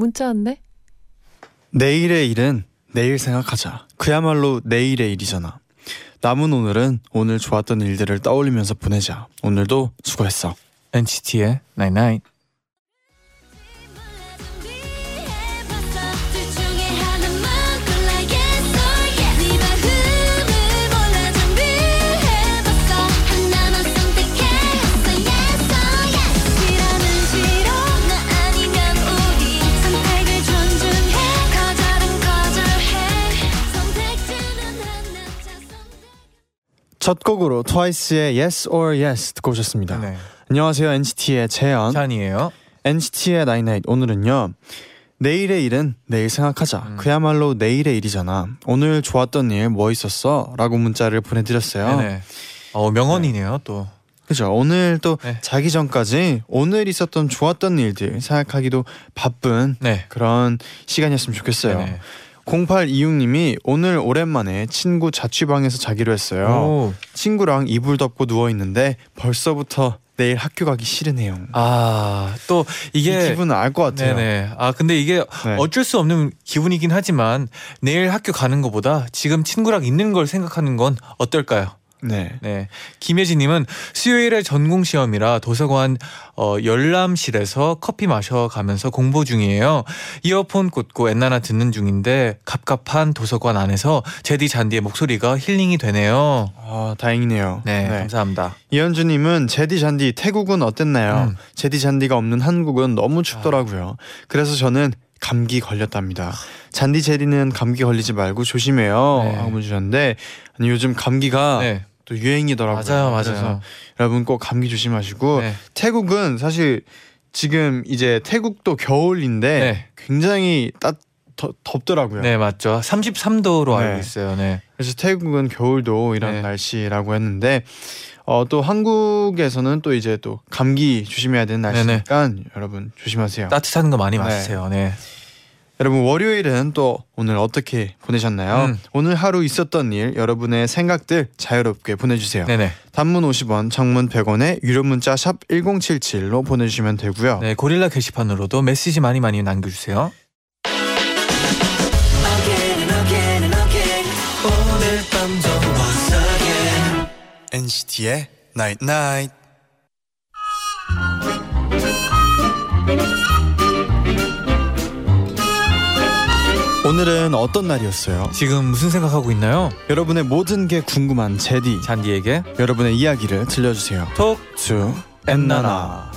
문자 왔네? 내일의 일은 내일 생각하자. 그야말로 내일의 일이잖아. 남은 오늘은 오늘 좋았던 일들을 떠올리면서 보내자. 오늘도 수고했어. NCT의 Night Night. 준비 첫 곡으로 트와이스의 Yes or Yes 듣고 오셨습니다. 네. 안녕하세요 NCT의 재현. 찬이에요. NCT의 나인나잇 오늘은요. 내일의 일은 내일 생각하자. 음. 그야말로 내일의 일이잖아. 오늘 좋았던 일 뭐 있었어? 라고 문자를 보내드렸어요. 네네. 어 명언이네요 또. 그죠. 오늘 또 네. 자기 전까지 오늘 있었던 좋았던 일들 생각하기도 바쁜 네. 그런 시간이었으면 좋겠어요. 네네. 0826님이 오늘 오랜만에 친구 자취방에서 자기로 했어요. 오. 친구랑 이불 덮고 누워 있는데 벌써부터 내일 학교 가기 싫으네요. 아또 이 이게 기분은 알 것 같아요. 네네. 아 근데 이게 네. 어쩔 수 없는 기분이긴 하지만 내일 학교 가는 것보다 지금 친구랑 있는 걸 생각하는 건 어떨까요? 네. 네. 김혜진님은 수요일에 전공 시험이라 도서관 어, 열람실에서 커피 마셔가면서 공부 중이에요. 이어폰 꽂고 엔나나 듣는 중인데 갑갑한 도서관 안에서 제디 잔디의 목소리가 힐링이 되네요. 아, 다행이네요. 네, 감사합니다. 이현주님은 제디 잔디 태국은 어땠나요? 음. 제디 잔디가 없는 한국은 너무 춥더라고요. 그래서 저는 감기 걸렸답니다. 잔디 제디는 감기 걸리지 말고 조심해요. 네. 하고 주셨는데 아니, 요즘 감기가 네, 또 유행이더라고요. 맞아요, 맞아요. 여러분 꼭 감기 조심하시고 네. 태국은 사실 지금 이제 태국도 겨울인데 네. 굉장히 따 더, 덥더라고요. 네, 맞죠. 33도로 네. 알고 있어요. 네. 그래서 태국은 겨울도 이런 네. 날씨라고 했는데 어, 또 한국에서는 또 이제 또 감기 조심해야 되는 날씨니까 여러분 조심하세요. 따뜻한 거 많이 네. 마시세요. 네. 여러분 월요일은 또 오늘 어떻게 보내셨나요? 음. 오늘 하루 있었던 일 여러분의 생각들 자유롭게 보내주세요. 네네. 단문 50원, 장문 100원에 유료 문자 샵 #1077로 보내주시면 되고요. 네, 고릴라 게시판으로도 메시지 많이 많이 남겨주세요. NCT의 Night Night. 오늘은 어떤 날이었어요? 지금 무슨 생각하고 있나요? 여러분의 모든 게 궁금한 제디. 잔디에게 여러분의 이야기를 들려주세요. 톡투 엔나나.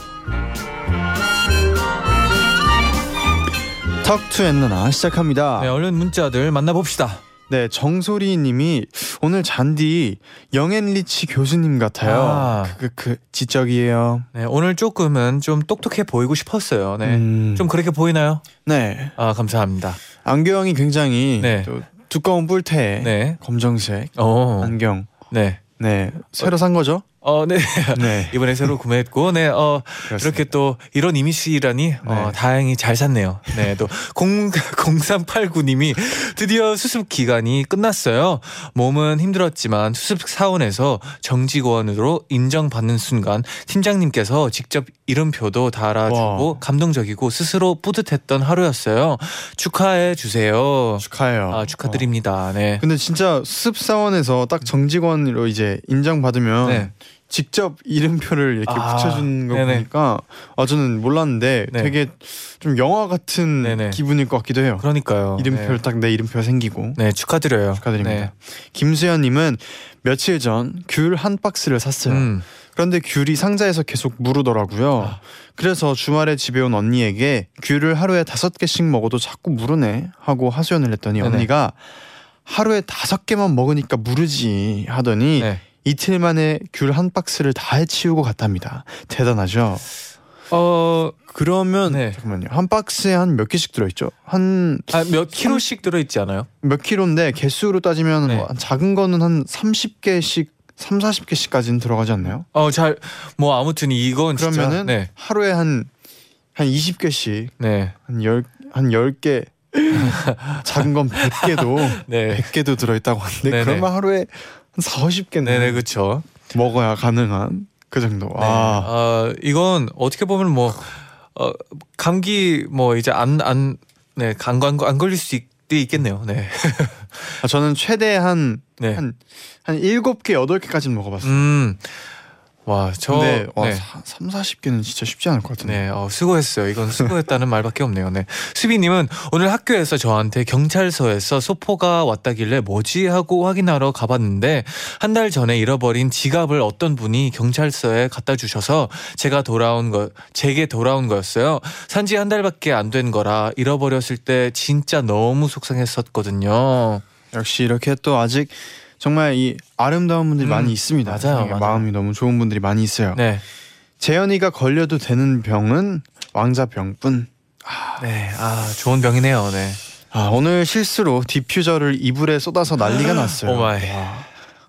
턱투 엔나나 시작합니다. 네, 얼른 문자들 만나봅시다. 네, 정소리님이 오늘 잔디 영앤리치 교수님 같아요. 아. 그, 그, 그 지적이에요. 네, 오늘 조금은 좀 똑똑해 보이고 싶었어요. 네. 음, 좀 그렇게 보이나요? 네. 아, 감사합니다. 안경이 굉장히 네. 또 두꺼운 뿔테 네. 검정색 어. 안경. 네. 네, 새로 산 거죠? 어, 네. 네, 이번에 새로 구매했고, 네, 어, 그렇습니다. 이렇게 또 이런 이미지라니, 어, 네. 다행히 잘 샀네요. 네, 또 0, 0389님이 드디어 수습 기간이 끝났어요. 몸은 힘들었지만 수습 사원에서 정직원으로 인정받는 순간 팀장님께서 직접 이름표도 달아주고 와. 감동적이고 스스로 뿌듯했던 하루였어요. 축하해 주세요. 축하해요. 아, 축하드립니다. 네. 근데 진짜 수습 사원에서 딱 정직원으로 이제 인정받으면 네. 직접 이름표를 이렇게 아, 붙여주는 거 네네. 보니까 아 저는 몰랐는데 네. 되게 좀 영화 같은 네네. 기분일 것 같기도 해요. 그러니까요. 이름표를 네. 딱내 이름표가 생기고 네, 축하드려요. 축하드립니다. 네. 김수현님은 며칠 전 귤 한 박스를 샀어요. 음. 그런데 귤이 상자에서 계속 무르더라고요. 아. 그래서 주말에 집에 온 언니에게 귤을 하루에 다섯 개씩 먹어도 자꾸 무르네 하고 하소연을 했더니 네네. 언니가 하루에 다섯 개만 먹으니까 무르지 하더니 네. 이틀 만에 귤 한 박스를 다 해치우고 갔답니다. 대단하죠. 어 그러면 네. 잠깐만요. 한 박스에 한 몇 개씩 들어있죠? 한몇 아, 몇 킬로씩 들어있지 않아요? 킬로인데 개수로 따지면 네. 뭐한 작은 거는 한 30개씩 3, 40개씩까지는 들어가지 않나요? 어, 잘, 뭐, 아무튼 이건 진짜. 그러면은 네. 하루에 한한 20개씩 네. 한열한 10개 작은 건 100개도 네. 100개도 들어 있다고 하는데 네네. 그러면 하루에 한 4, 50개는 네네, 그쵸. 먹어야 가능한 그 정도. 네. 아, 어, 이건 어떻게 보면 뭐, 어, 감기 뭐 이제 안, 안, 네, 안, 걸릴 수 있, 있겠네요. 네. 아, 저는 최대 한 네. 한, 한 7개, 8개까지는 먹어봤어요. 음. 와, 저. 근데 와, 네. 3, 40개는 진짜 쉽지 않을 것 같은데. 네, 어, 수고했어요. 이건 수고했다는 말밖에 없네요. 네. 수비 님은 오늘 학교에서 저한테 경찰서에서 소포가 왔다길래 뭐지 하고 확인하러 가봤는데 한 달 전에 잃어버린 지갑을 어떤 분이 경찰서에 갖다 주셔서 제가 돌아온 거, 제게 돌아온 거였어요. 산지 한 달밖에 안 된 거라 잃어버렸을 때 진짜 너무 속상했었거든요. 역시 이렇게 또 아직 정말 이 아름다운 분들이 음, 많이 있습니다. 맞아요, 맞아요. 마음이 너무 좋은 분들이 많이 있어요. 네. 재현이가 걸려도 되는 병은 왕자병뿐. 네. 아, 좋은 병이네요. 네. 아, 오늘 실수로 디퓨저를 이불에 쏟아서 난리가 났어요. Oh my. 와,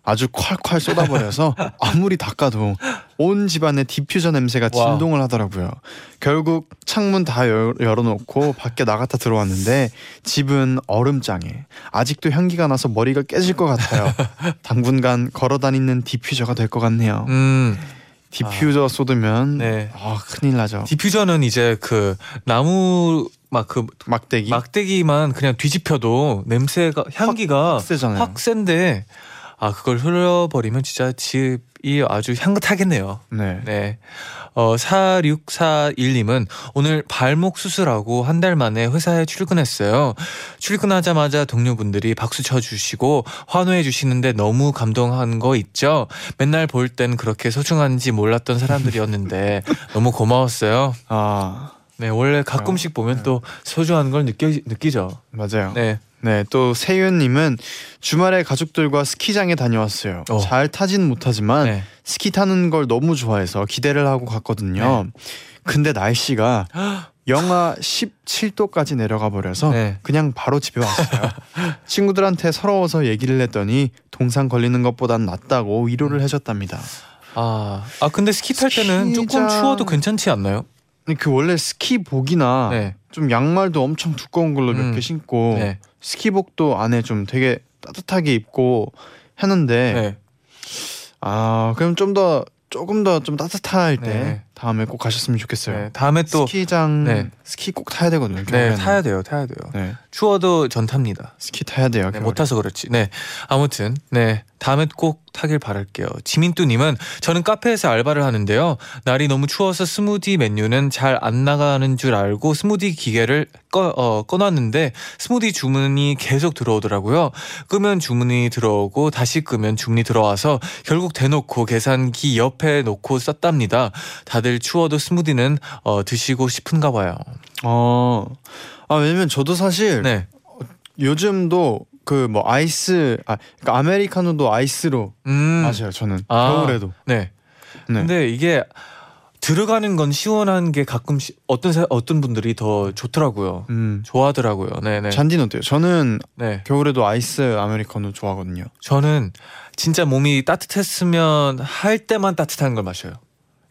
아주 콸콸 쏟아버려서 아무리 닦아도 온 집안에 디퓨저 냄새가 와. 진동을 하더라고요. 결국 창문 다 열, 열어놓고 밖에 나갔다 들어왔는데 집은 얼음장에 아직도 향기가 나서 머리가 깨질 것 같아요. 당분간 걸어다니는 디퓨저가 될 것 같네요. 음. 디퓨저 쏟으면 네. 아, 큰일 나죠. 디퓨저는 이제 그 나무 막 그 막대기 막대기만 그냥 뒤집혀도 냄새가 향기가 세잖아요. 확 센데 아 그걸 흘려버리면 진짜 집이 아주 향긋하겠네요. 네. 네. 어 4641님은 오늘 발목 수술하고 한 달 만에 회사에 출근했어요. 출근하자마자 동료분들이 박수 쳐 주시고 환호해 주시는데 너무 감동한 거 있죠? 맨날 볼 땐 그렇게 소중한지 몰랐던 사람들이었는데 너무 고마웠어요. 아 네, 원래 가끔씩 보면 또 소중한 걸 느끼, 느끼죠. 맞아요. 네. 네, 또 세윤님은 주말에 가족들과 스키장에 다녀왔어요. 어. 잘 타진 못하지만 네. 스키 타는 걸 너무 좋아해서 기대를 하고 갔거든요. 근데 날씨가 영하 17도까지 내려가 버려서 네. 그냥 바로 집에 왔어요. 친구들한테 서러워서 얘기를 했더니 동상 걸리는 것보단 낫다고 위로를 해줬답니다. 아, 아 근데 스키 탈 때는 조금 스키장- 추워도 괜찮지 않나요? 그 원래 스키복이나 네. 좀 양말도 엄청 두꺼운 걸로 몇 음. 개 신고 네. 스키복도 안에 좀 되게 따뜻하게 입고 했는데 네. 아 그럼 좀 더 조금 더 좀 따뜻할 때 네. 다음에 꼭 가셨으면 좋겠어요. 네. 다음에 또 스키장 네. 스키 꼭 타야 되거든요. 네, 겨울에는. 타야 돼요. 타야 돼요. 네 추워도 전 탑니다. 스키 타야 돼요. 네, 겨울에. 못 타서 그렇지. 네. 아무튼 네. 다음에 꼭 타길 바랄게요. 지민뚜님은 저는 카페에서 알바를 하는데요. 날이 너무 추워서 스무디 메뉴는 잘 안 나가는 줄 알고 스무디 기계를 꺼, 어, 꺼놨는데 스무디 주문이 계속 들어오더라고요. 끄면 주문이 들어오고 다시 끄면 주문이 들어와서 결국 대놓고 계산기 옆에 놓고 썼답니다. 다들 추워도 스무디는 어, 드시고 싶은가 봐요. 어. 아 왜냐면 저도 사실 네. 요즘도 그 뭐 아이스 아 그러니까 아메리카노도 아이스로 음. 마셔요. 저는 아. 겨울에도. 네. 네. 근데 이게 들어가는 건 시원한 게 가끔씩 어떤 사, 어떤 분들이 더 좋더라고요. 음. 좋아하더라고요. 네네. 잔디는 어때요? 저는 네. 겨울에도 아이스 아메리카노 좋아하거든요. 저는 진짜 몸이 따뜻했으면 할 때만 따뜻한 걸 마셔요.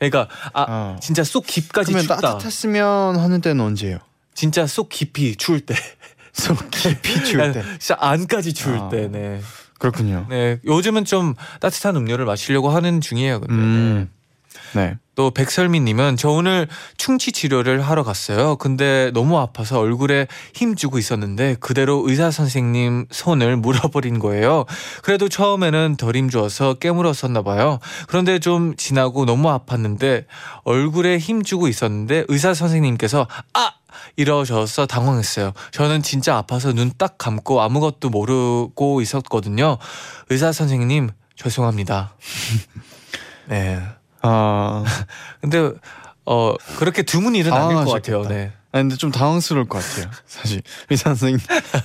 그러니까 아 아. 진짜 속 깊까지 그러면 춥다. 따뜻했으면 하는 때는 언제예요? 진짜 속 깊이 추울 때. 속 깊이 추울 때. 진짜 안까지 추울 아. 때. 네. 그렇군요. 네. 요즘은 좀 따뜻한 음료를 마시려고 하는 중이에요. 근데. 네. 음. 네. 또 백설미님은 저 오늘 충치 치료를 하러 갔어요. 근데 너무 아파서 얼굴에 힘 주고 있었는데 그대로 의사 선생님 손을 물어버린 거예요. 그래도 처음에는 덜 힘 주어서 깨물었었나 봐요. 그런데 좀 지나고 너무 아팠는데 얼굴에 힘 주고 있었는데 의사 선생님께서 아 이러셔서 당황했어요. 저는 진짜 아파서 눈 딱 감고 아무것도 모르고 있었거든요. 의사 선생님 죄송합니다. 네. 아, 근데 어 그렇게 드문 일은 아 닐 것 같아요. 네. 아니, 근데 좀 당황스러울 것 같아요. 사실 의사 선생님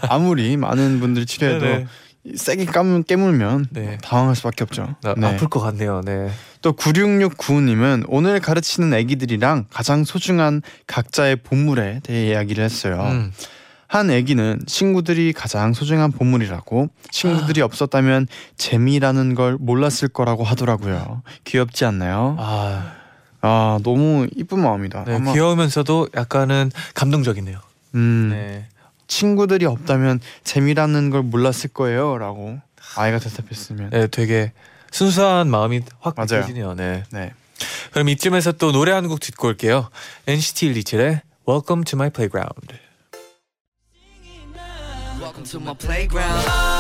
아무리 많은 분들 치료해도 네네. 세게 까물, 깨물면 네. 당황할 수밖에 없죠. 나, 네. 아플 것 같네요. 네. 또 9669님은 오늘 가르치는 애기들이랑 가장 소중한 각자의 보물에 대해 이야기를 했어요. 음. 한 애기는 친구들이 가장 소중한 보물이라고 친구들이 없었다면 재미라는 걸 몰랐을 거라고 하더라고요. 귀엽지 않나요? 아, 아 너무 이쁜 마음이다. 네, 아마 귀여우면서도 약간은 감동적이네요. 음, 네. 친구들이 없다면 재미라는 걸 몰랐을 거예요라고 아이가 대답했으면 네, 되게 순수한 마음이 확 맞아요. 느껴지네요. 네. 네. 그럼 이쯤에서 또 노래 한 곡 듣고 올게요. NCT 127의 Welcome to my playground. Welcome to my playground.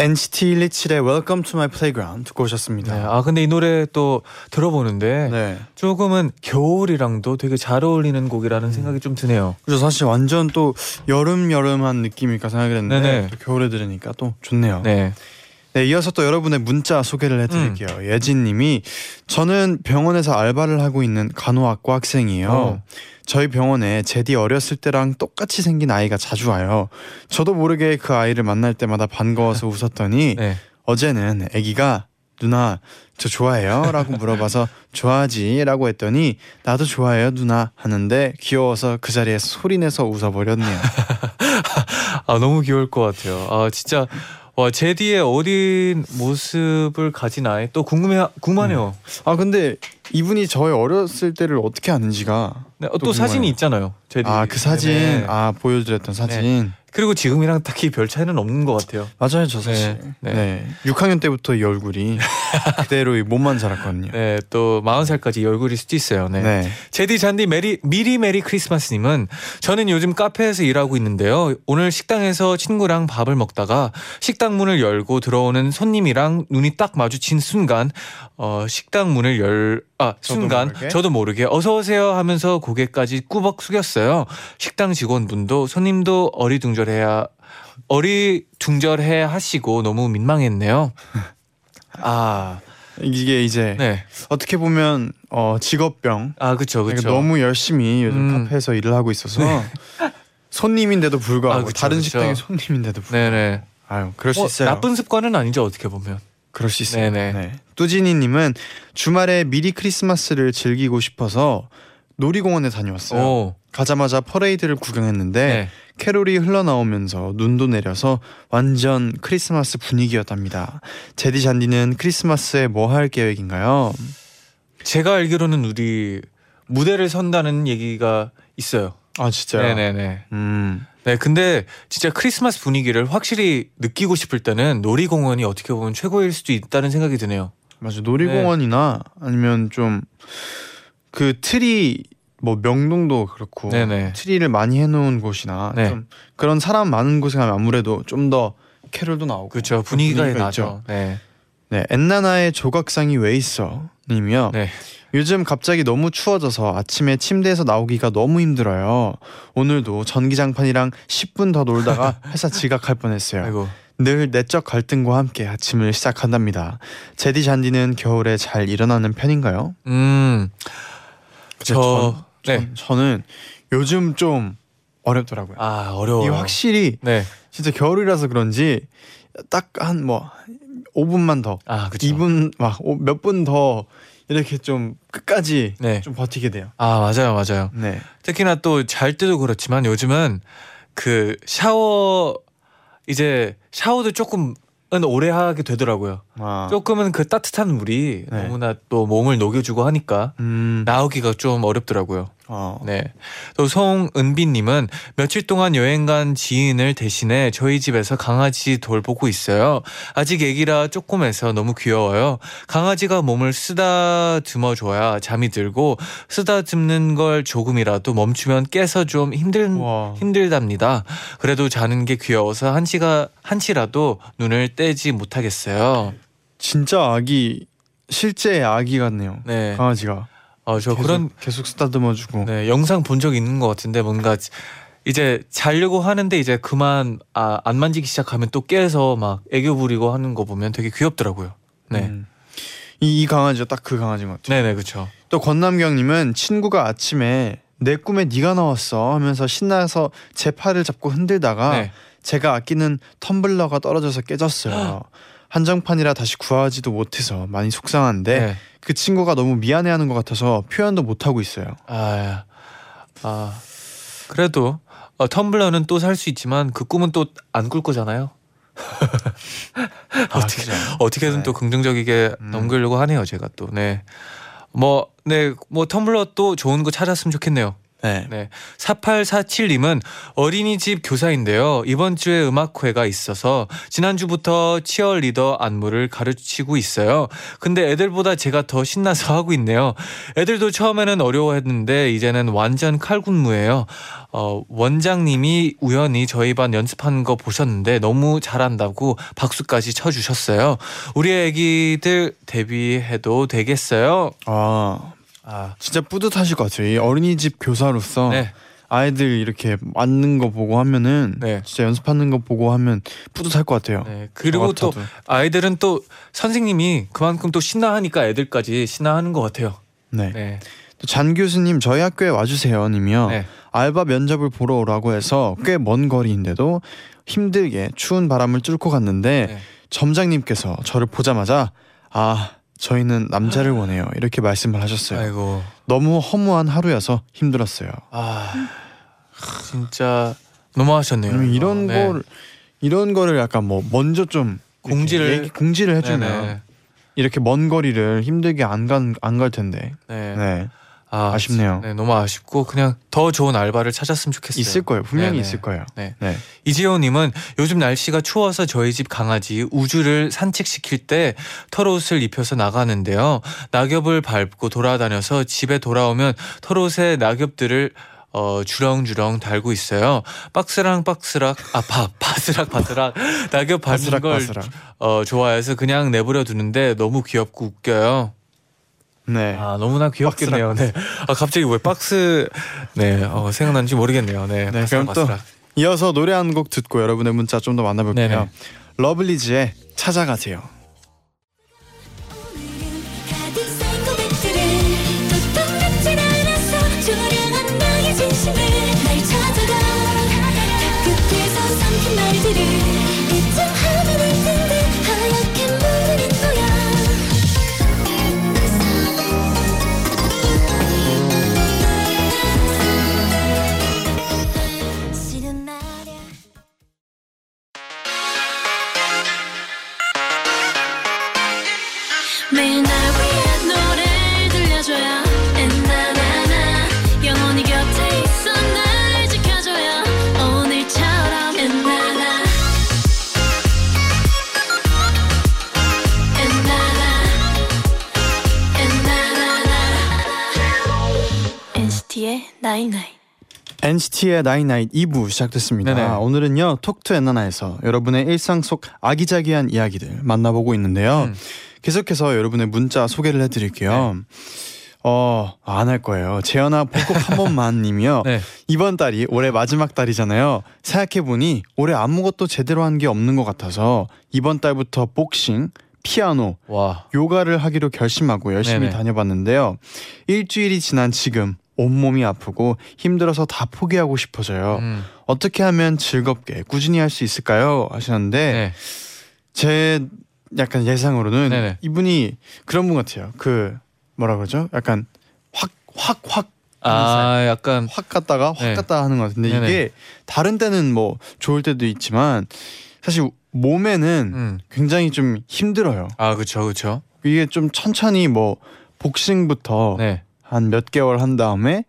NCT 127의 Welcome to My Playground 듣고 네. 오셨습니다. 아 근데 이 노래 또 들어보는데 네. 조금은 겨울이랑도 되게 잘 어울리는 곡이라는 음. 생각이 좀 드네요. 그래서 사실 완전 또 여름 여름한 느낌일까 생각을 했는데 겨울에 들으니까 또 좋네요. 네. 네, 이어서 또 여러분의 문자 소개를 해드릴게요. 음. 예진님이 저는 병원에서 알바를 하고 있는 간호학과 학생이에요. 어. 저희 병원에 제디 어렸을 때랑 똑같이 생긴 아이가 자주 와요. 저도 모르게 그 아이를 만날 때마다 반가워서 웃었더니 네. 어제는 아기가 누나 저 좋아해요?라고 물어봐서 좋아하지 라고 했더니 나도 좋아해요 누나 하는데 귀여워서 그 자리에서 소리내서 웃어버렸네요. 아 너무 귀여울 것 같아요. 아 진짜 와 제디의 어린 모습을 가진 아이 또 궁금해 궁금하네요. 아 근데 이분이 저의 어렸을 때를 어떻게 아는지가 네, 어, 또, 또 사진이. 있잖아요. 제디. 아그 사진 네네. 아 보여드렸던 사진 그리고 지금이랑 딱히 별 차이는 없는 것 같아요. 맞아요 저 사실 네, 네, 네. 6학년 때부터 이 얼굴이 그대로 이 몸만 자랐거든요. 네, 또 40살까지 이 얼굴일 수도 있어요. 네. 네. 제디 잔디 메리 미리 메리 크리스마스님은 저는 요즘 카페에서 일하고 있는데요. 오늘 식당에서 친구랑 밥을 먹다가 식당 문을 열고 들어오는 손님이랑 눈이 딱 마주친 순간 어 식당 문을 열아 저도 순간 모르게? 저도 모르게 어서 오세요 하면서 고개까지 꾸벅 숙였어요. 식당 직원분도 손님도 어리둥절 해야 어리둥절해 하시고 너무 민망했네요. 아, 이게 이제 네. 어떻게 보면 어 직업병 아, 그러니까 그쵸. 너무 열심히 요즘 음. 카페에서 일을 하고 있어서 손님인데도 불구하고 아, 그쵸, 다른 그쵸. 식당의 손님인데도 불구하고 네네. 아유 그럴 수 뭐, 있어요. 나쁜 습관은 아니죠, 어떻게 보면. 그럴 수 있어요. 네네. 네. 뚜지니님은 주말에 미리 크리스마스를 즐기고 싶어서 놀이공원에 다녀왔어요. 오. 가자마자 퍼레이드를 구경했는데 네. 캐롤이 흘러나오면서 눈도 내려서 완전 크리스마스 분위기였답니다. 제디 잔디는 크리스마스에 뭐 할 계획인가요? 제가 알기로는 우리 무대를 선다는 얘기가 있어요. 아 진짜요? 네네네. 음, 네, 근데 진짜 크리스마스 분위기를 확실히 느끼고 싶을 때는 놀이공원이 어떻게 보면 최고일 수도 있다는 생각이 드네요. 맞아. 놀이공원이나 아니면 좀 그 트리 뭐 명동도 그렇고 네네. 트리를 많이 해놓은 곳이나 네. 좀 그런 사람 많은 곳에 가면 아무래도 좀 더 캐롤도 나오고 그렇죠. 분위기가, 분위기가 나죠. 네. 네, 엔나나의 조각상이 왜 있어? 님이요. 네. 요즘 갑자기 너무 추워져서 아침에 침대에서 나오기가 너무 힘들어요. 오늘도 전기장판이랑 10분 더 놀다가 회사 지각할 뻔했어요. 아이고. 늘 내적 갈등과 함께 아침을 시작한답니다. 제디 잔디는 겨울에 잘 일어나는 편인가요? 음. 저 전, 네. 전, 는 요즘 좀 어렵더라고요. 아, 어려워요. 이게 확실히 네. 진짜 겨울이라서 그런지 딱 한 뭐 5분만 더 아, 그렇죠. 2분 막 몇 분 더 이렇게 좀 끝까지 네. 좀 버티게 돼요. 아, 맞아요. 맞아요. 네. 특히나 또 잘 때도 그렇지만 요즘은 그 샤워 이제 샤워도 조금은 오래 하게 되더라고요. 아. 조금은 그 따뜻한 물이 네. 너무나 또 몸을 녹여주고 하니까 음. 나오기가 좀 어렵더라고요. 어. 네. 또 송은비님은 며칠 동안 여행 간 지인을 대신해 저희 집에서 강아지 돌보고 있어요. 아직 애기라 조금해서 너무 귀여워요. 강아지가 몸을 쓰다듬어 줘야 잠이 들고 쓰다듬는 걸 조금이라도 멈추면 깨서 좀 힘들 와. 힘들답니다. 그래도 자는 게 귀여워서 한시가 한시라도 눈을 떼지 못하겠어요. 진짜 아기 실제 아기 같네요. 네. 강아지가. 어, 저 계속, 그런 계속 쓰다듬어 주고. 네, 영상 본 적 있는 것 같은데 뭔가 이제 자려고 하는데 이제 그만 아, 안 만지기 시작하면 또 깨서 막 애교 부리고 하는 거 보면 되게 귀엽더라고요. 네. 음. 이, 이 강아지가 딱 그 강아지인 것 같아요. 네네 그렇죠. 또 권남경님은 친구가 아침에 내 꿈에 네가 나왔어 하면서 신나서 제 팔을 잡고 흔들다가 네. 제가 아끼는 텀블러가 떨어져서 깨졌어요. 한정판이라 다시 구하지도 못해서 많이 속상한데 네. 그 친구가 너무 미안해하는 것 같아서 표현도 못 하고 있어요. 아, 아 그래도 어, 텀블러는 또 살 수 있지만 그 꿈은 또 안 꿀 거잖아요. 어떻게 진짜. 어떻게든 네. 또 긍정적이게 음. 넘기려고 하네요 제가 또 네. 뭐, 네, 뭐 텀블러 또 좋은 거 찾았으면 좋겠네요. 네. 네. 4847님은 어린이집 교사인데요. 이번 주에 음악회가 있어서 지난주부터 치어리더 안무를 가르치고 있어요. 근데 애들보다 제가 더 신나서 하고 있네요. 애들도 처음에는 어려워했는데 이제는 완전 칼군무예요. 어, 원장님이 우연히 저희 반 연습하는 거 보셨는데 너무 잘한다고 박수까지 쳐주셨어요. 우리 애기들 데뷔해도 되겠어요? 아 아, 진짜 뿌듯하실 것 같아요. 이 어린이집 교사로서 네. 아이들 이렇게 맞는 거 보고 하면은 네. 진짜 연습하는 거 보고 하면 뿌듯할 것 같아요. 네. 그리고 저 또. 아이들은 또 선생님이 그만큼 또 신나하니까 애들까지 신나하는 것 같아요. 네. 네. 또잔 교수님 저희 학교에 와주세요 님이요. 네. 알바 면접을 보러 오라고 해서 꽤 먼 거리인데도 힘들게 추운 바람을 뚫고 갔는데 네. 점장님께서 저를 보자마자 아 저희는 남자를 원해요 이렇게 말씀을 하셨어요. 아이고. 너무 허무한 하루여서 힘들었어요. 아 진짜 너무하셨네요. 왜냐면 이런 네. 걸 이런 거를 약간 뭐 먼저 좀 공지를- 얘기- 공지를 해주면 네네. 이렇게 먼 거리를 힘들게 안 간 안 갈 텐데. 네. 네. 아, 아쉽네요. 네, 너무 아쉽고 그냥 더 좋은 알바를 찾았으면 좋겠어요. 있을 거예요. 분명히 네네. 있을 거예요. 네. 네. 이지호님은 요즘 날씨가 추워서 저희 집 강아지 우주를 산책시킬 때 털옷을 입혀서 나가는데요. 낙엽을 밟고 돌아다녀서 집에 돌아오면 털옷에 낙엽들을 어, 주렁주렁 달고 있어요. 박스랑 박스락, 아, 바, 바스락, 바스락, 낙엽 밟는 바스락 걸 바스락. 어, 좋아해서 그냥 내버려 두는데 너무 귀엽고 웃겨요. 네. 아, 너무나 귀엽겠네요. 네. 아, 갑자기 왜 박스, 네, 어, 생각난지 모르겠네요. 네. 네, 그럼 또. 이어서 노래 한 곡 듣고 여러분의 문자 좀 더 만나볼게요. 네네. 러블리즈의 찾아가세요. NCT의 나인나잇 2부 시작됐습니다. 네네. 오늘은요 톡투 엔나나에서 여러분의 일상 속 아기자기한 이야기들 만나보고 있는데요. 음. 계속해서 여러분의 문자 소개를 해드릴게요. 어, 안 할 거예요. 재현아 볼콕 한 번만 님이요. 네. 이번 달이 올해 마지막 달이잖아요. 생각해 보니 올해 아무것도 제대로 한 게 없는 것 같아서 이번 달부터 복싱, 피아노, 와. 요가를 하기로 결심하고 열심히 네네. 다녀봤는데요. 일주일이 지난 지금 온몸이 아프고 힘들어서 다 포기하고 싶어져요. 음. 어떻게 하면 즐겁게 꾸준히 할 수 있을까요? 하셨는데 네. 제 약간 예상으로는 네네. 이분이 그런 분 같아요. 그 뭐라 그러죠? 약간 확 확 확 아, 약간 확 갔다가 확 네. 갔다 하는 것 같은데 네네. 이게 다른 때는 뭐 좋을 때도 있지만 사실 몸에는 음. 굉장히 좀 힘들어요. 아, 그렇죠. 그렇죠. 이게 좀 천천히 뭐 복싱부터 네. 한 몇 개월 한 다음에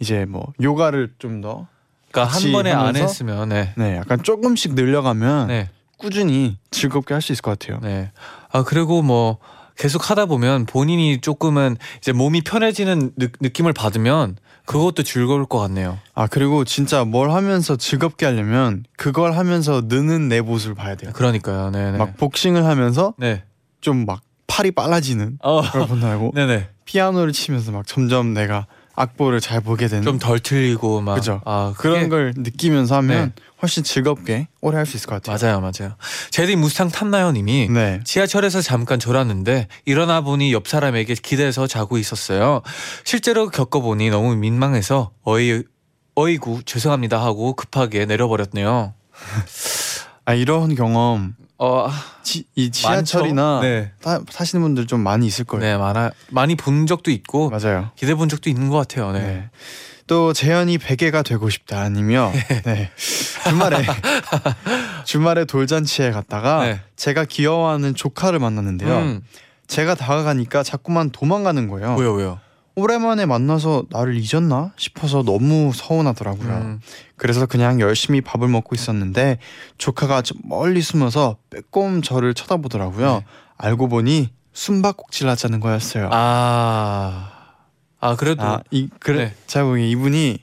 이제 뭐 요가를 좀더 그러니까 한 번에 안 했으면 네. 네, 약간 조금씩 늘려가면 네. 꾸준히 즐겁게 할 수 있을 것 같아요. 네. 아, 그리고 뭐 계속 하다 보면 본인이 조금은 이제 몸이 편해지는 느, 느낌을 받으면 그것도 즐거울 것 같네요. 아 그리고 진짜 뭘 하면서 즐겁게 하려면 그걸 하면서 느는 내 모습을 봐야 돼요. 그러니까요. 네, 네. 막 복싱을 하면서 네. 좀막 팔이 빨라지는 어. 그걸 본다고 네, 네. 피아노를 치면서 막 점점 내가 악보를 잘 보게 되는 좀 덜 틀리고 막 그죠. 아, 그런 그게- 걸 느끼면서 하면 네. 훨씬 즐겁게 오래 할 수 있을 것 같아요. 맞아요, 맞아요. 제디 무스탕 탔나요 님이 네. 지하철에서 잠깐 졸았는데 일어나 보니 옆 사람에게 기대서 자고 있었어요. 실제로 겪어보니 너무 민망해서 어이 어이구 죄송합니다 하고 급하게 내려버렸네요. 아 이런 경험 어, 지, 이 지하철이나? 네, 타, 타시는 분들 좀 많이 있을 거예요. 네 많아 많이 본 적도 있고 맞아요. 기대 본 적도 있는 것 같아요. 네. 네. 또 재현이 베개가 되고 싶다님이요. 네. 주말에 주말에 돌잔치에 갔다가 네. 제가 귀여워하는 조카를 만났는데요. 음, 제가 다가가니까 자꾸만 도망가는 거예요. 왜요, 왜요? 오랜만에 만나서 나를 잊었나 싶어서 너무 서운하더라고요. 음, 그래서 그냥 열심히 밥을 먹고 있었는데 조카가 좀 멀리 숨어서 빼꼼 저를 쳐다보더라고요. 네. 알고 보니 숨바꼭질 하자는 거였어요. 아, 아 그래도 아, 이 그래 네. 제가 보기엔 이분이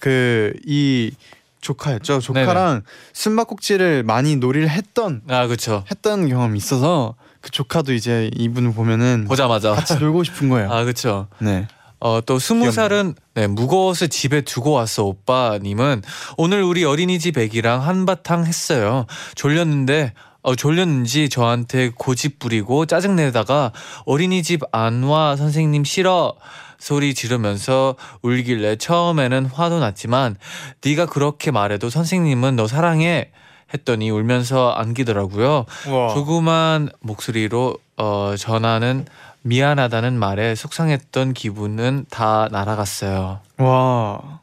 그 이 조카였죠. 조카랑 숨바꼭질을 많이 놀이를 했던 아 그렇죠. 했던 경험이 있어서 그 조카도 이제 이분을 보면은 보자마자 같이 놀고 싶은 거예요. 아 그렇죠. 네. 어, 또 스무 살은 네, 무거워서 집에 두고 왔어 오빠님은 오늘 우리 어린이집 애기랑 한바탕 했어요. 졸렸는데 어, 졸렸는지 저한테 고집 부리고 짜증 내다가 어린이집 안와 선생님 싫어 소리 지르면서 울길래 처음에는 화도 났지만 네가 그렇게 말해도 선생님은 너 사랑해 했더니 울면서 안기더라고요. 와. 조그만 목소리로 어, 전하는 미안하다는 말에 속상했던 기분은 다 날아갔어요. 와.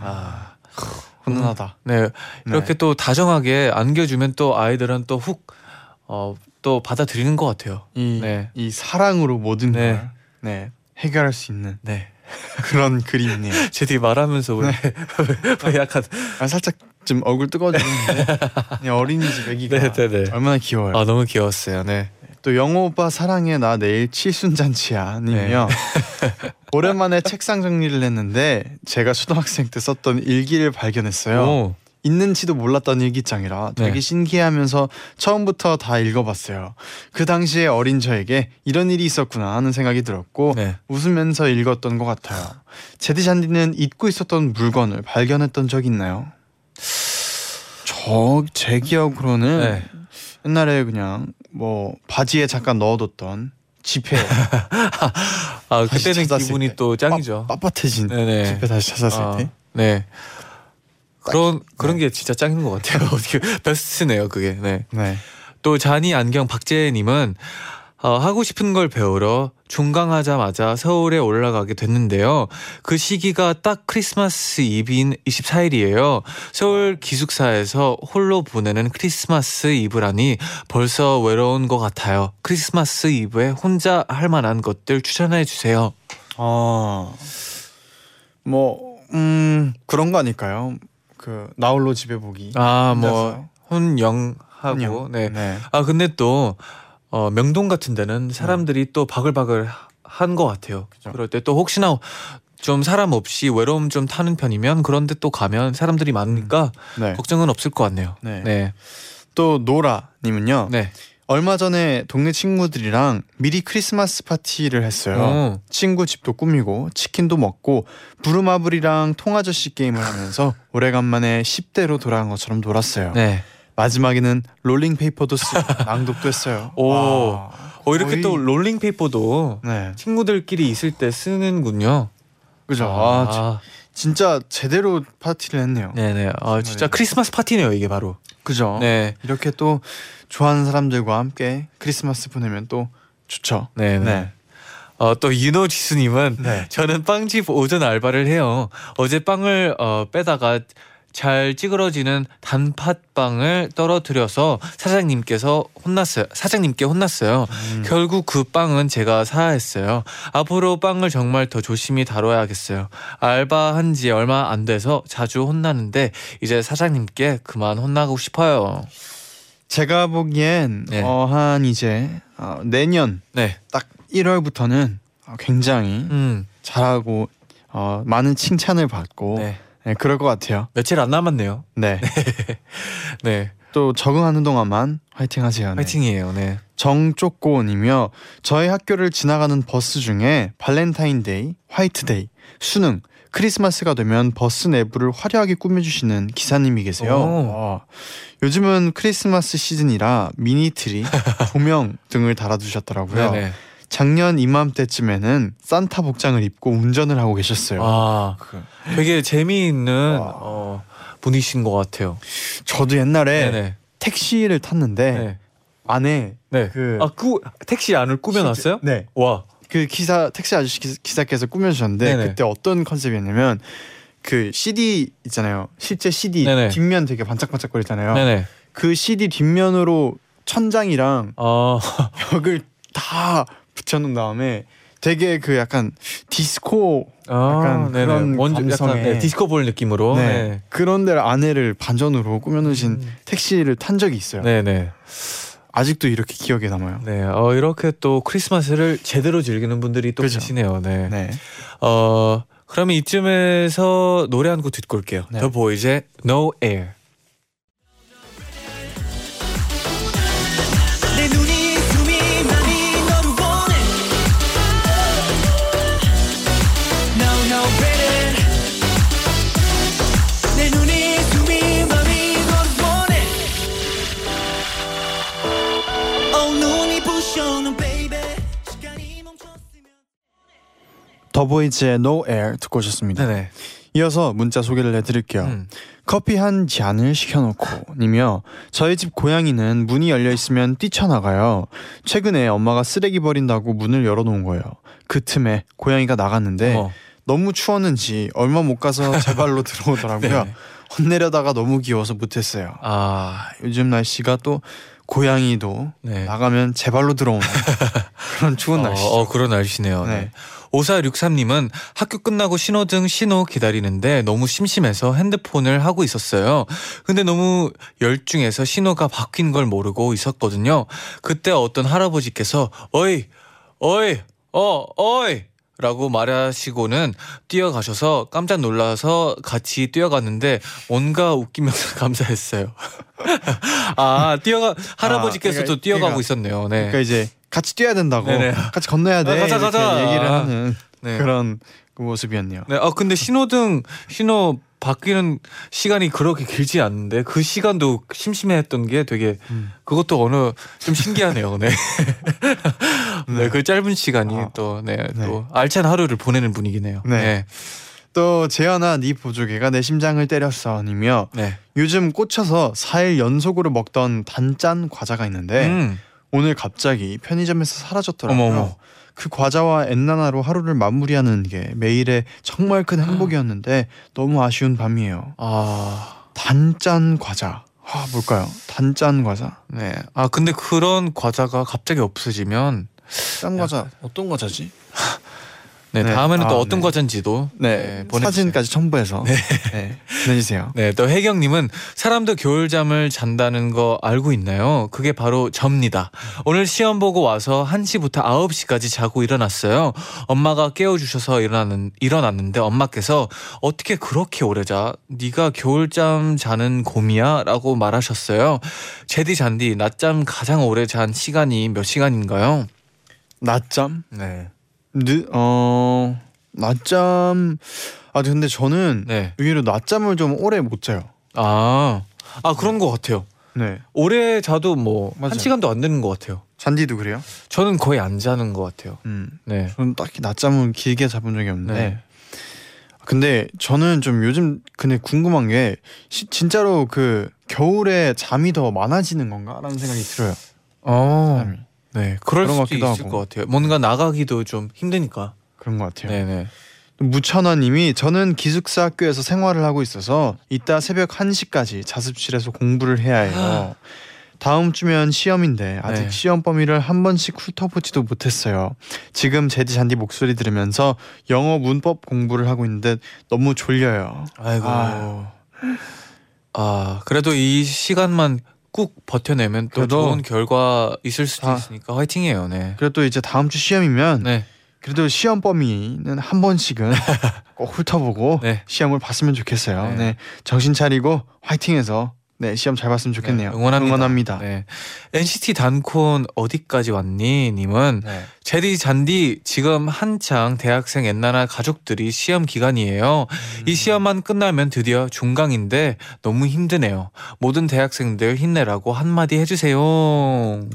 아, 훈훈하다. 네 이렇게 또 다정하게 안겨주면 또 아이들은 또 훅 어, 또 받아들이는 것 같아요. 이, 네. 이 사랑으로 모든 네. 걸 네. 해결할 수 있는 네, 그런 그림이네요. 제디 말하면서 왜, 왜 약간 아, 살짝 좀 얼굴 뜨거워지는데 그냥 어린이집 애기가 네, 네, 네. 얼마나 귀여워요. 아 너무 귀여웠어요. 네. 또 영호 오빠 사랑해 나 내일 칠순잔치야 님이요. 네. 오랜만에 책상 정리를 했는데 제가 초등학생 때 썼던 일기를 발견했어요. 오, 있는지도 몰랐던 일기장이라 되게 네. 신기해하면서 처음부터 다 읽어봤어요. 그 당시에 어린 저에게 이런 일이 있었구나 하는 생각이 들었고 네. 웃으면서 읽었던 것 같아요. 제디 잔디는 잊고 있었던 물건을 발견했던 적 있나요? 저 제 기억으로는 네. 옛날에 그냥 뭐 바지에 잠깐 넣어뒀던 지폐 아 그때는 기분이 때. 또 짱이죠. 빠, 빳해진 네네. 지폐 다시 찾았을 아, 때 네. 그런 그런 게 진짜 짱인 것 같아요. 어떻게 베스트네요, 그게. 네. 네. 또 잔이 안경 박재님은 어, 하고 싶은 걸 배우러 중강하자마자 서울에 올라가게 됐는데요. 그 시기가 딱 크리스마스 이브인 24일이에요. 서울 기숙사에서 홀로 보내는 크리스마스 이브라니 벌써 외로운 것 같아요. 크리스마스 이브에 혼자 할 만한 것들 추천해 주세요. 아, 뭐, 음, 그런 거 아닐까요? 그, 나홀로 집에 보기. 아, 뭐. 혼영하고 그냥, 네. 네. 아 근데 또 어, 명동 같은 데는 사람들이 또 바글바글 한 것 같아요. 그죠. 그럴 때 또 혹시나 좀 사람 없이 외로움 좀 타는 편이면 그런데 또 가면 사람들이 많으니까 네. 걱정은 없을 것 같네요. 네. 네, 또, 노라님은요. 네. 얼마 전에 동네 친구들이랑 미리 크리스마스 파티를 했어요. 어. 친구 집도 꾸미고 치킨도 먹고 부루마블이랑 통아저씨 게임을 하면서 오래간만에 10대로 돌아간 것처럼 놀았어요. 네. 마지막에는 롤링페이퍼도 쓰고 낭독도 했어요. 오. 와, 어 이렇게 거의- 또 롤링 페이퍼도 네, 친구들끼리 있을 때 쓰는군요. 그죠. 아, 지- 아, 진짜 제대로 파티를 했네요. 네네. 아 진짜 크리스마스 파티네요 이게 바로. 그죠. 네. 이렇게 또 좋아하는 사람들과 함께 크리스마스 보내면 또 좋죠. 네. 네. 네. 어, 또 윤호 지수님은 네. 저는 빵집 오전 알바를 해요. 어제 빵을 어, 빼다가 잘 찌그러지는 단팥빵을 떨어뜨려서 사장님께서 혼났어요. 사장님께 혼났어요. 음. 결국 그 빵은 제가 사야 했어요. 앞으로 빵을 정말 더 조심히 다뤄야겠어요. 알바한 지 얼마 안 돼서 자주 혼나는데 이제 사장님께 그만 혼나고 싶어요. 제가 보기엔 네. 어, 한 이제 어, 내년 네. 딱 1월부터는 어, 굉장히 음. 잘하고 어, 많은 칭찬을 받고 네. 네, 그럴 것 같아요. 며칠 안 남았네요. 네. 네. 또 적응하는 동안만 화이팅 하세요. 네. 파이팅이에요. 네. 정쪽고님이요. 저희 학교를 지나가는 버스 중에 발렌타인데이, 화이트데이, 수능, 크리스마스가 되면 버스 내부를 화려하게 꾸며주시는 기사님이 계세요. 오. 와. 요즘은 크리스마스 시즌이라 미니 트리, 조명 등을 달아두셨더라고요. 네네. 작년 이맘때쯤에는 산타 복장을 입고 운전을 하고 계셨어요. 아, 그, 되게 재미있는 와. 어, 분이신 것 같아요. 저도 옛날에 네네. 택시를 탔는데 네. 안에 네. 그 아, 그 택시 안을 꾸며놨어요? 네. 와. 그 기사 택시 아저씨 기- 기사 께서 꾸며주셨는데 네네. 그때 어떤 컨셉이었냐면 그 CD 있잖아요. 실제 CD 네네. 뒷면 되게 반짝반짝거리잖아요. 네네. 그 CD 뒷면으로 천장이랑 아, 벽을 다 붙여놓은 다음에 되게 그 약간 디스코 아 약간 네네. 그런 약간 감성의- 네, 디스코 볼 느낌으로. 네. 네. 그런 데를 안에를 반전으로 꾸며놓으신 음. 택시를 탄 적이 있어요. 네 네. 아직도 이렇게 기억에 남아요. 네. 어, 이렇게 또 크리스마스를 제대로 즐기는 분들이 또 그죠. 계시네요. 네. 네. 어, 그러면 이쯤에서 노래 한 곡 듣고 올게요. 네. 더 보이즈의 No Air. 더보이즈의 No Air 듣고 오셨습니다. 네네. 이어서 문자 소개를 해드릴게요. 음. 커피 한 잔을 시켜놓고 님이요. 저희 집 고양이는 문이 열려 있으면 뛰쳐나가요. 최근에 엄마가 쓰레기 버린다고 문을 열어놓은 거예요. 그 틈에 고양이가 나갔는데 어. 너무 추웠는지 얼마 못 가서 제 발로 들어오더라고요. 네. 혼내려다가 너무 귀여워서 못했어요. 아, 요즘 날씨가 또 고양이도 네. 나가면 제 발로 들어오는 그런 추운 어, 날씨죠. 어, 그런 날씨네요. 네. 네. 5463님은 학교 끝나고 신호등 신호 기다리는데 너무 심심해서 핸드폰을 하고 있었어요. 근데 너무 열중해서 신호가 바뀐 걸 모르고 있었거든요. 그때 어떤 할아버지께서 어이, 어이, 어, 어이! 라고 말하시고는 뛰어가셔서 깜짝 놀라서 같이 뛰어갔는데 뭔가 웃기면서 감사했어요. 아, 뛰어가, 할아버지께서도 그러니까- 뛰어가고 그러니까- 있었네요. 네. 그러니까 이제 같이 뛰어야 된다고 네네. 같이 건너야 돼 아, 가자, 이렇게 가자. 얘기를 아. 하는 네. 그런 그 모습이었네요. 네, 아 근데 신호등 신호 바뀌는 시간이 그렇게 길지 않는데 그 시간도 심심해했던 게 되게 음. 그것도 어느 좀 신기하네요. 네. 네, 그 짧은 시간이 아. 또 네, 네. 또 알찬 하루를 보내는 분위기네요. 네. 네. 또 재현아 네 보조개가 내 심장을 때렸어 님이요. 네. 요즘 꽂혀서 4일 연속으로 먹던 단짠 과자가 있는데 음. 오늘 갑자기 편의점에서 사라졌더라고요. 어머, 어머. 그 과자와 엔나나로 하루를 마무리하는 게 매일의 정말 큰 행복이었는데 너무 아쉬운 밤이에요. 아, 단짠 과자. 아, 뭘까요? 단짠 과자. 네. 아 근데 그런 과자가 갑자기 없어지면 짠 과자. 어떤 과자지? 네, 네. 다음에는 또 아, 어떤 네. 과자인지도 네, 보내주세요. 사진까지 첨부해서 네. 보내주세요. 네, 또 혜경님은 사람도 겨울잠을 잔다는 거 알고 있나요? 그게 바로 접니다. 오늘 시험 보고 와서 1시부터 9시까지 자고 일어났어요. 엄마가 깨워주셔서 일어나는, 일어났는데 엄마께서 어떻게 그렇게 오래 자? 네가 겨울잠 자는 곰이야? 라고 말하셨어요. 제디 잔디, 낮잠 가장 오래 잔 시간이 몇 시간인가요? 낮잠? 네. 늦, 어, 낮잠. 아, 근데 저는 네. 의외로 낮잠을 좀 오래 못 자요. 아, 아, 그런 것 같아요. 네. 오래 자도 뭐, 한 맞아요. 시간도 안 되는 것 같아요. 잔디도 그래요? 저는 거의 안 자는 것 같아요. 음. 네. 저는 딱히 낮잠을 길게 자본 적이 없는데. 네. 근데 저는 좀 요즘 근데 궁금한 게 시, 진짜로 그 겨울에 잠이 더 많아지는 건가라는 생각이 들어요. 어. 잠이. 네. 그럴 그런 것 수도 같기도 있을 하고. 것 같아요. 뭔가 나가기도 좀 힘드니까. 그런 것 같아요. 네네. 무천원님이 저는 기숙사 학교에서 생활을 하고 있어서 이따 새벽 1시까지 자습실에서 공부를 해야 해요. 다음 주면 시험인데 아직 네. 시험 범위를 한 번씩 훑어보지도 못했어요. 지금 제디 잔디 목소리 들으면서 영어 문법 공부를 하고 있는데 너무 졸려요. 아이고. 아. 아. 그래도 이 시간만 꾹 버텨내면 또 좋은 결과 있을 수도 아. 있으니까 화이팅이에요. 네. 그래도 이제 다음 주 시험이면 네. 그래도 시험 범위는 한 번씩은 꼭 훑어보고 네. 시험을 봤으면 좋겠어요. 네. 네. 정신 차리고 화이팅해서 네 시험 잘 봤으면 좋겠네요. 네, 응원합니다. 응원합니다. 네. NCT 단콘 어디까지 왔니? 님은 네. 제디 잔디 지금 한창 대학생 엔나나 가족들이 시험 기간이에요. 음. 이 시험만 끝나면 드디어 중강인데 너무 힘드네요. 모든 대학생들 힘내라고 한마디 해주세요.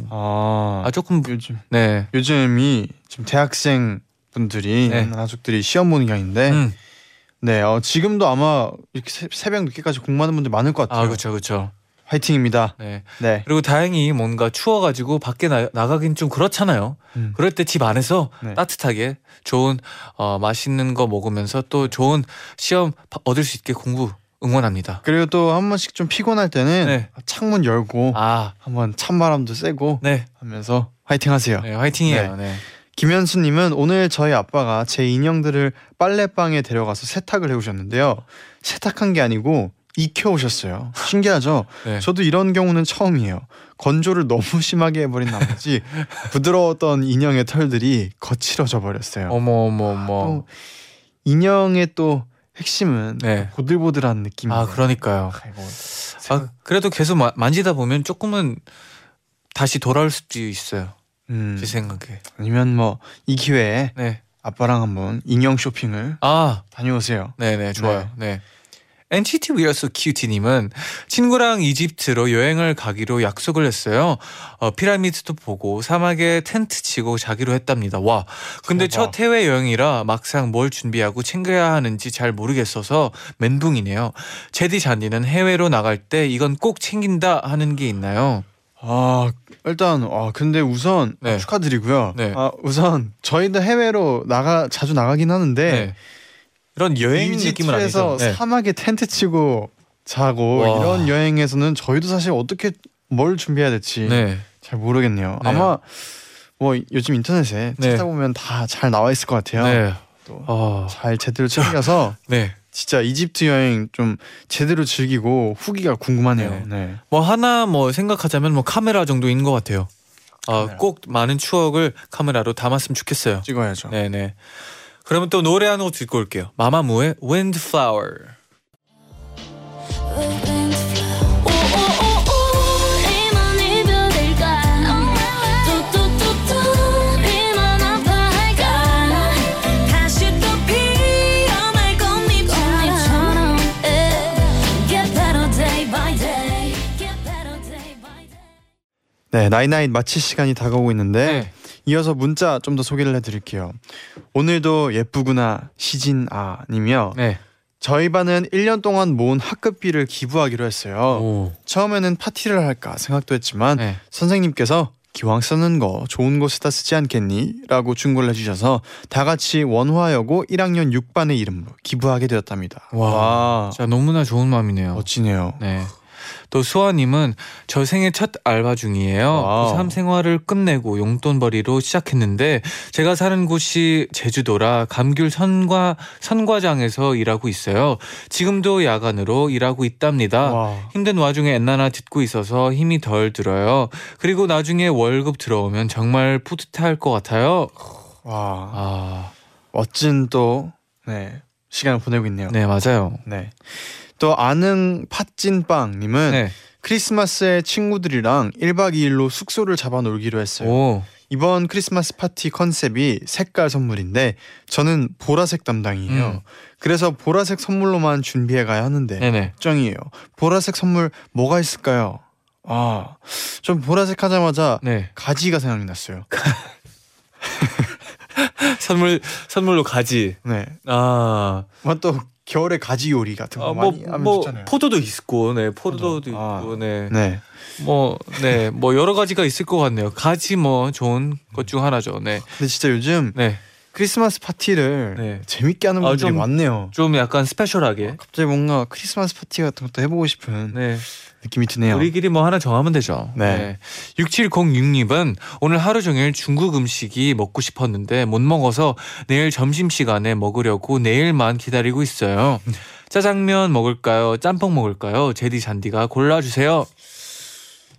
아, 아 조금 요즘 네. 요즘이 지금 대학생 분들이 네. 가족들이 시험 보는 기간인데 음. 네 어, 지금도 아마 이렇게 새- 새벽 늦게까지 공부하는 분들 많을 것 같아요. 아 그렇죠 그렇죠. 화이팅입니다. 네. 네. 그리고 다행히 뭔가 추워가지고 밖에 나, 나가긴 좀 그렇잖아요. 음. 그럴 때 집 안에서 네. 따뜻하게 좋은 어, 맛있는 거 먹으면서 또 좋은 시험 바- 얻을 수 있게 공부 응원합니다. 그리고 또 한 번씩 좀 피곤할 때는 네. 창문 열고 아, 한번 찬바람도 쐬고 네, 하면서 화이팅하세요. 네 화이팅이에요. 네. 김현수님은 오늘 저희 아빠가 제 인형들을 빨래방에 데려가서 세탁을 해오셨는데요. 세탁한 게 아니고 익혀오셨어요. 신기하죠? 네. 저도 이런 경우는 처음이에요. 건조를 너무 심하게 해버린 나머지 부드러웠던 인형의 털들이 거칠어져 버렸어요. 어머 어머 어머. 또 인형의 또 핵심은 네. 보들보들한 느낌이에요. 아 그러니까요. 아이고. 아 그래도 계속 마- 만지다 보면 조금은 다시 돌아올 수도 있어요. 음, 제 생각에. 아니면 뭐 이 기회에 네. 아빠랑 한번 인형 쇼핑을 아 다녀오세요. 네네 좋아요. 네. NCT We Are So Cute님은 친구랑 이집트로 여행을 가기로 약속을 했어요. 어, 피라미드도 보고 사막에 텐트 치고 자기로 했답니다. 와, 근데 대박. 첫 해외 여행이라 막상 뭘 준비하고 챙겨야 하는지 잘 모르겠어서 멘붕이네요. 제디 잔디는 해외로 나갈 때 이건 꼭 챙긴다 하는 게 있나요? 아 일단 아 근데 우선 네. 축하드리고요. 네. 아 우선 저희도 해외로 나가 자주 나가긴 하는데 네. 이런 여행 느낌은 아니죠. 네. 사막에 텐트 치고 자고 와. 이런 여행에서는 저희도 사실 어떻게 뭘 준비해야 될지 네. 잘 모르겠네요. 네. 아마 뭐 요즘 인터넷에 네. 찾아보면 다 잘 나와 있을 것 같아요. 네. 또 어, 잘 제대로 챙겨서 네. 진짜 이집트 여행 좀 제대로 즐기고 후기가 궁금하네요. 네. 네. 뭐 하나 뭐 생각하자면 뭐 카메라 정도인 것 같아요. 어, 카메라. 꼭 많은 추억을 카메라로 담았으면 좋겠어요. 찍어야죠. 네네. 그러면 또 노래 한 곡 듣고 올게요. 마마무의 Windflower. 네, 나이나잇 마칠 시간이 다가오고 있는데 네. 이어서 문자 좀 더 소개를 해드릴게요. 오늘도 예쁘구나 시진아 님이요. 네. 저희 반은 1년 동안 모은 학급비를 기부하기로 했어요. 오. 처음에는 파티를 할까 생각도 했지만 네. 선생님께서 기왕 쓰는 거 좋은 곳에다 쓰지 않겠니? 라고 충고를 해주셔서 다 같이 원화여고 1학년 6반의 이름으로 기부하게 되었답니다. 와. 진짜 너무나 좋은 마음이네요. 멋지네요. 네. 또 수아님은 저 생애 첫 알바 중이에요. Wow. 고3 생활을 끝내고 용돈벌이로 시작했는데 제가 사는 곳이 제주도라 감귤 선과 선과장에서 일하고 있어요. 지금도 야간으로 일하고 있답니다. 와. 힘든 와중에 엔나나 듣고 있어서 힘이 덜 들어요. 그리고 나중에 월급 들어오면 정말 뿌듯할 것 같아요. 와. 아, 멋진 또 네, 시간을 보내고 있네요. 네 맞아요. 네. 또 아능 팥찐빵님은 네. 크리스마스에 친구들이랑 1박 2일로 숙소를 잡아 놀기로 했어요. 오, 이번 크리스마스 파티 컨셉이 색깔 선물인데 저는 보라색 담당이에요. 음. 그래서 보라색 선물로만 준비해 가야 하는데 네네. 걱정이에요. 보라색 선물 뭐가 있을까요? 아, 좀 보라색 하자마자 네. 가지가 생각이 났어요. 선물 선물로 가지. 네. 아, 뭐또 겨울에 가지 요리 같은 거 아, 뭐, 많이 하면 뭐 좋잖아요. 포도도 있고, 네, 포도도 포도. 있고, 아. 네, 네. 뭐, 네, 뭐 여러 가지가 있을 것 같네요. 가지 뭐 좋은 것 중 하나죠. 네, 근데 진짜 요즘 네, 크리스마스 파티를 네. 재밌게 하는 아, 분들이 좀- 많네요. 좀 약간 스페셜하게. 갑자기 뭔가 크리스마스 파티 같은 것도 해보고 싶은 네, 느낌이 드네요. 우리끼리 뭐 하나 정하면 되죠. 네. 6706님은 오늘 하루 종일 중국 음식이 먹고 싶었는데 못 먹어서 내일 점심 시간에 먹으려고 내일만 기다리고 있어요. 짜장면 먹을까요? 짬뽕 먹을까요? 제디 잔디가 골라주세요.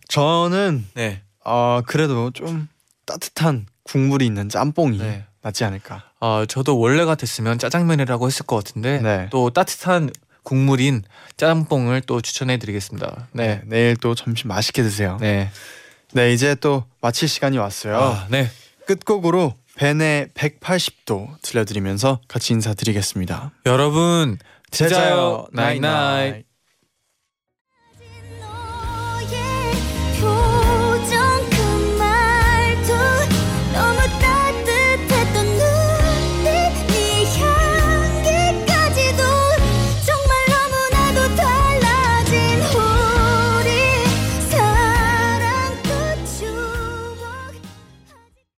저는 네, 어, 그래도 좀 따뜻한 국물이 있는 짬뽕이 네. 낫지 않을까. 아 저도 원래 같았으면 짜장면이라고 했을 것 같은데 네. 또 따뜻한 국물인 짬뽕을 또 추천해 드리겠습니다. 네, 네, 내일 또 점심 맛있게 드세요. 네, 네, 이제 또 마칠 시간이 왔어요. 아, 네. 끝곡으로 벤의 180도 들려드리면서 같이 인사드리겠습니다. 여러분, 잘 자요 night night. Night night.